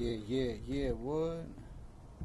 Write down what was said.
Yeah, yeah, yeah, what?